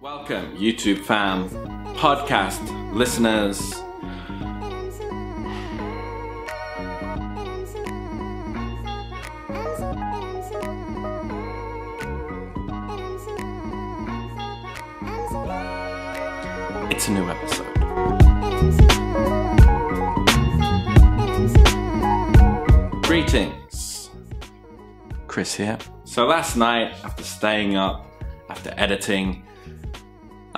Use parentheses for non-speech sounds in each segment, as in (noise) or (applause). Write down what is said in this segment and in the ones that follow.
Welcome, YouTube fam, podcast listeners. It's a new episode. Greetings. Chris here. So last night, after staying up, after editing,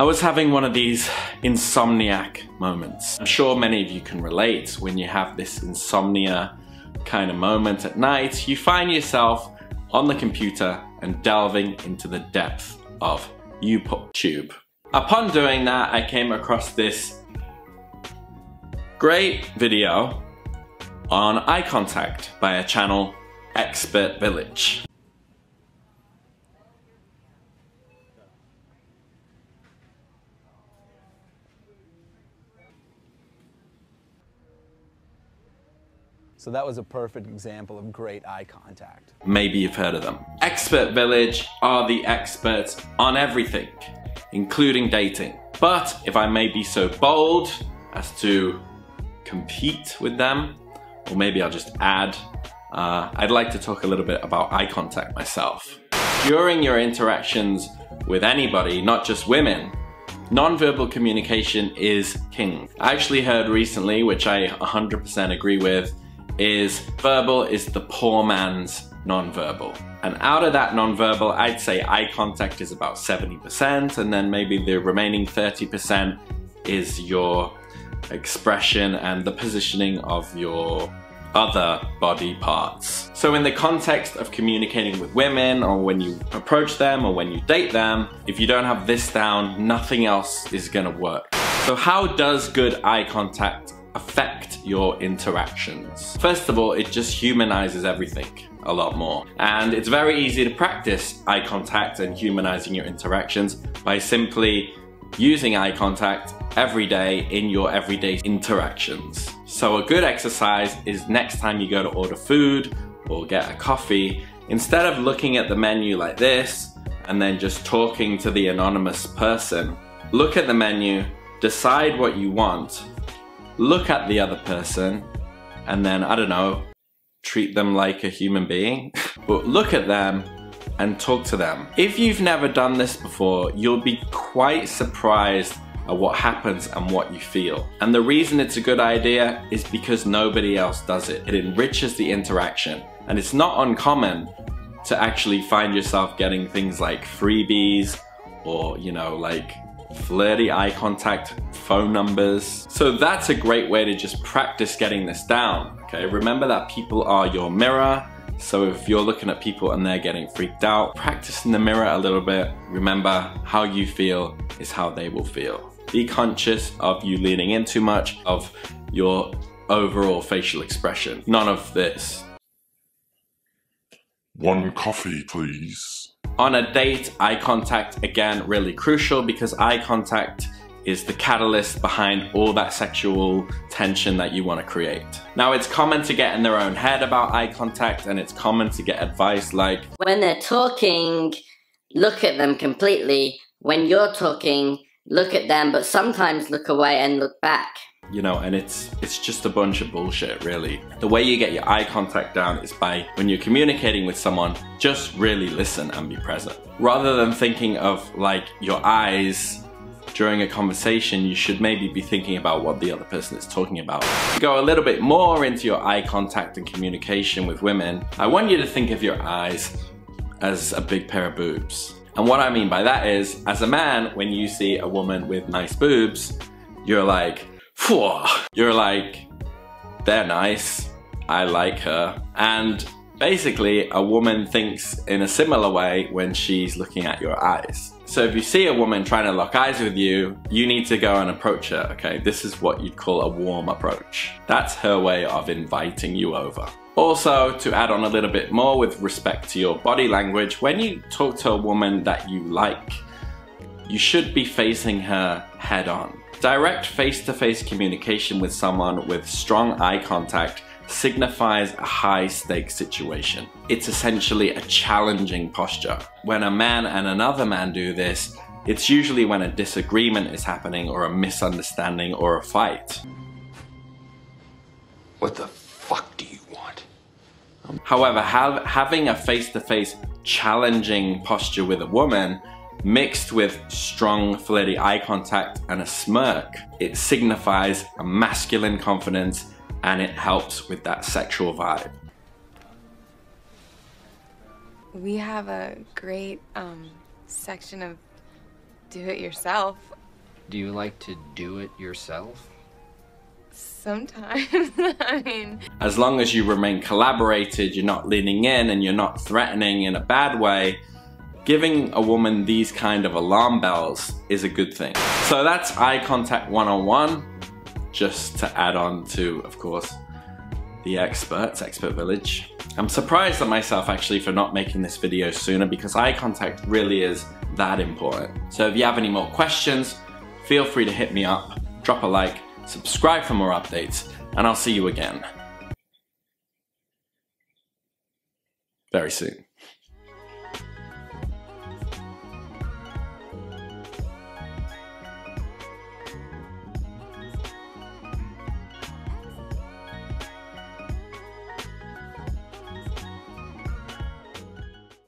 I was having one of these insomniac moments. I'm sure many of you can relate when you have this insomnia kind of moment at night. You find yourself on the computer and delving into the depth of YouTube. Upon doing that, I came across this great video on eye contact by a channel, Expert Village. So that was a perfect example of great eye contact. Maybe you've heard of them. Expert Village are the experts on everything, including dating. But if I may be so bold as to compete with them, or maybe I'll just add, uh, I'd like to talk a little bit about eye contact myself. During your interactions with anybody, not just women, nonverbal communication is king. I actually heard recently, which I 100% agree with, is verbal is the poor man's nonverbal. And out of that nonverbal, I'd say eye contact is about 70%, and then maybe the remaining 30% is your expression and the positioning of your other body parts. So in the context of communicating with women or when you approach them or when you date them, if you don't have this down, nothing else is gonna work. So how does good eye contact affect your interactions? First of all, it just humanizes everything a lot more. And it's very easy to practice eye contact and humanizing your interactions by simply using eye contact every day in your everyday interactions. So a good exercise is next time you go to order food or get a coffee, instead of looking at the menu like this and then just talking to the anonymous person, look at the menu, decide what you want, look at the other person, and then, I don't know, treat them like a human being, (laughs) but look at them and talk to them. If you've never done this before, you'll be quite surprised at what happens and what you feel. And the reason it's a good idea is because nobody else does it. It enriches the interaction. And it's not uncommon to actually find yourself getting things like freebies or, you know, like flirty eye contact phone numbers. So that's a great way to just practice getting this down. Okay, remember that people are your mirror. So if you're looking at people and they're getting freaked out, practice in the mirror a little bit. Remember how you feel is how they will feel. Be conscious of you leaning in too much, of your overall facial expression. None of this. One coffee, please. On a date, eye contact, again, really crucial because eye contact is the catalyst behind all that sexual tension that you want to create. Now, it's common to get in their own head about eye contact and it's common to get advice like, When they're talking, look at them completely. When you're talking, look at them, but sometimes look away and look back. You know, and it's it's just a bunch of bullshit, really. The way you get your eye contact down is by when you're communicating with someone, just really listen and be present. Rather than thinking of like your eyes during a conversation, you should maybe be thinking about what the other person is talking about. Go a little bit more into your eye contact and communication with women, I want you to think of your eyes as a big pair of boobs. And what I mean by that is, as a man, when you see a woman with nice boobs, you're like, You're like, they're nice, I like her. And basically, a woman thinks in a similar way when she's looking at your eyes. So if you see a woman trying to lock eyes with you, you need to go and approach her, okay? This is what you'd call a warm approach. That's her way of inviting you over. Also, to add on a little bit more with respect to your body language, when you talk to a woman that you like, you should be facing her head on. Direct face to face communication with someone with strong eye contact signifies a high stakes situation. It's essentially a challenging posture. When a man and another man do this, It's usually when a disagreement is happening or a misunderstanding or a fight. What the fuck do you want? However, have, having a face-to-face challenging posture with a woman mixed with strong flirty eye contact and a smirk, it signifies a masculine confidence and it helps with that sexual vibe. We have a great um, section of do it yourself. Do you like to do it yourself? Sometimes. (laughs) I mean, As long as you remain collaborated, you're not leaning in and you're not threatening in a bad way, giving a woman these kind of alarm bells is a good thing. So that's eye contact 101, just to add on to, of course, the experts, Expert Village. I'm surprised at myself actually for not making this video sooner because eye contact really is that important. So if you have any more questions, feel free to hit me up, drop a like, subscribe for more updates, and I'll see you again very soon.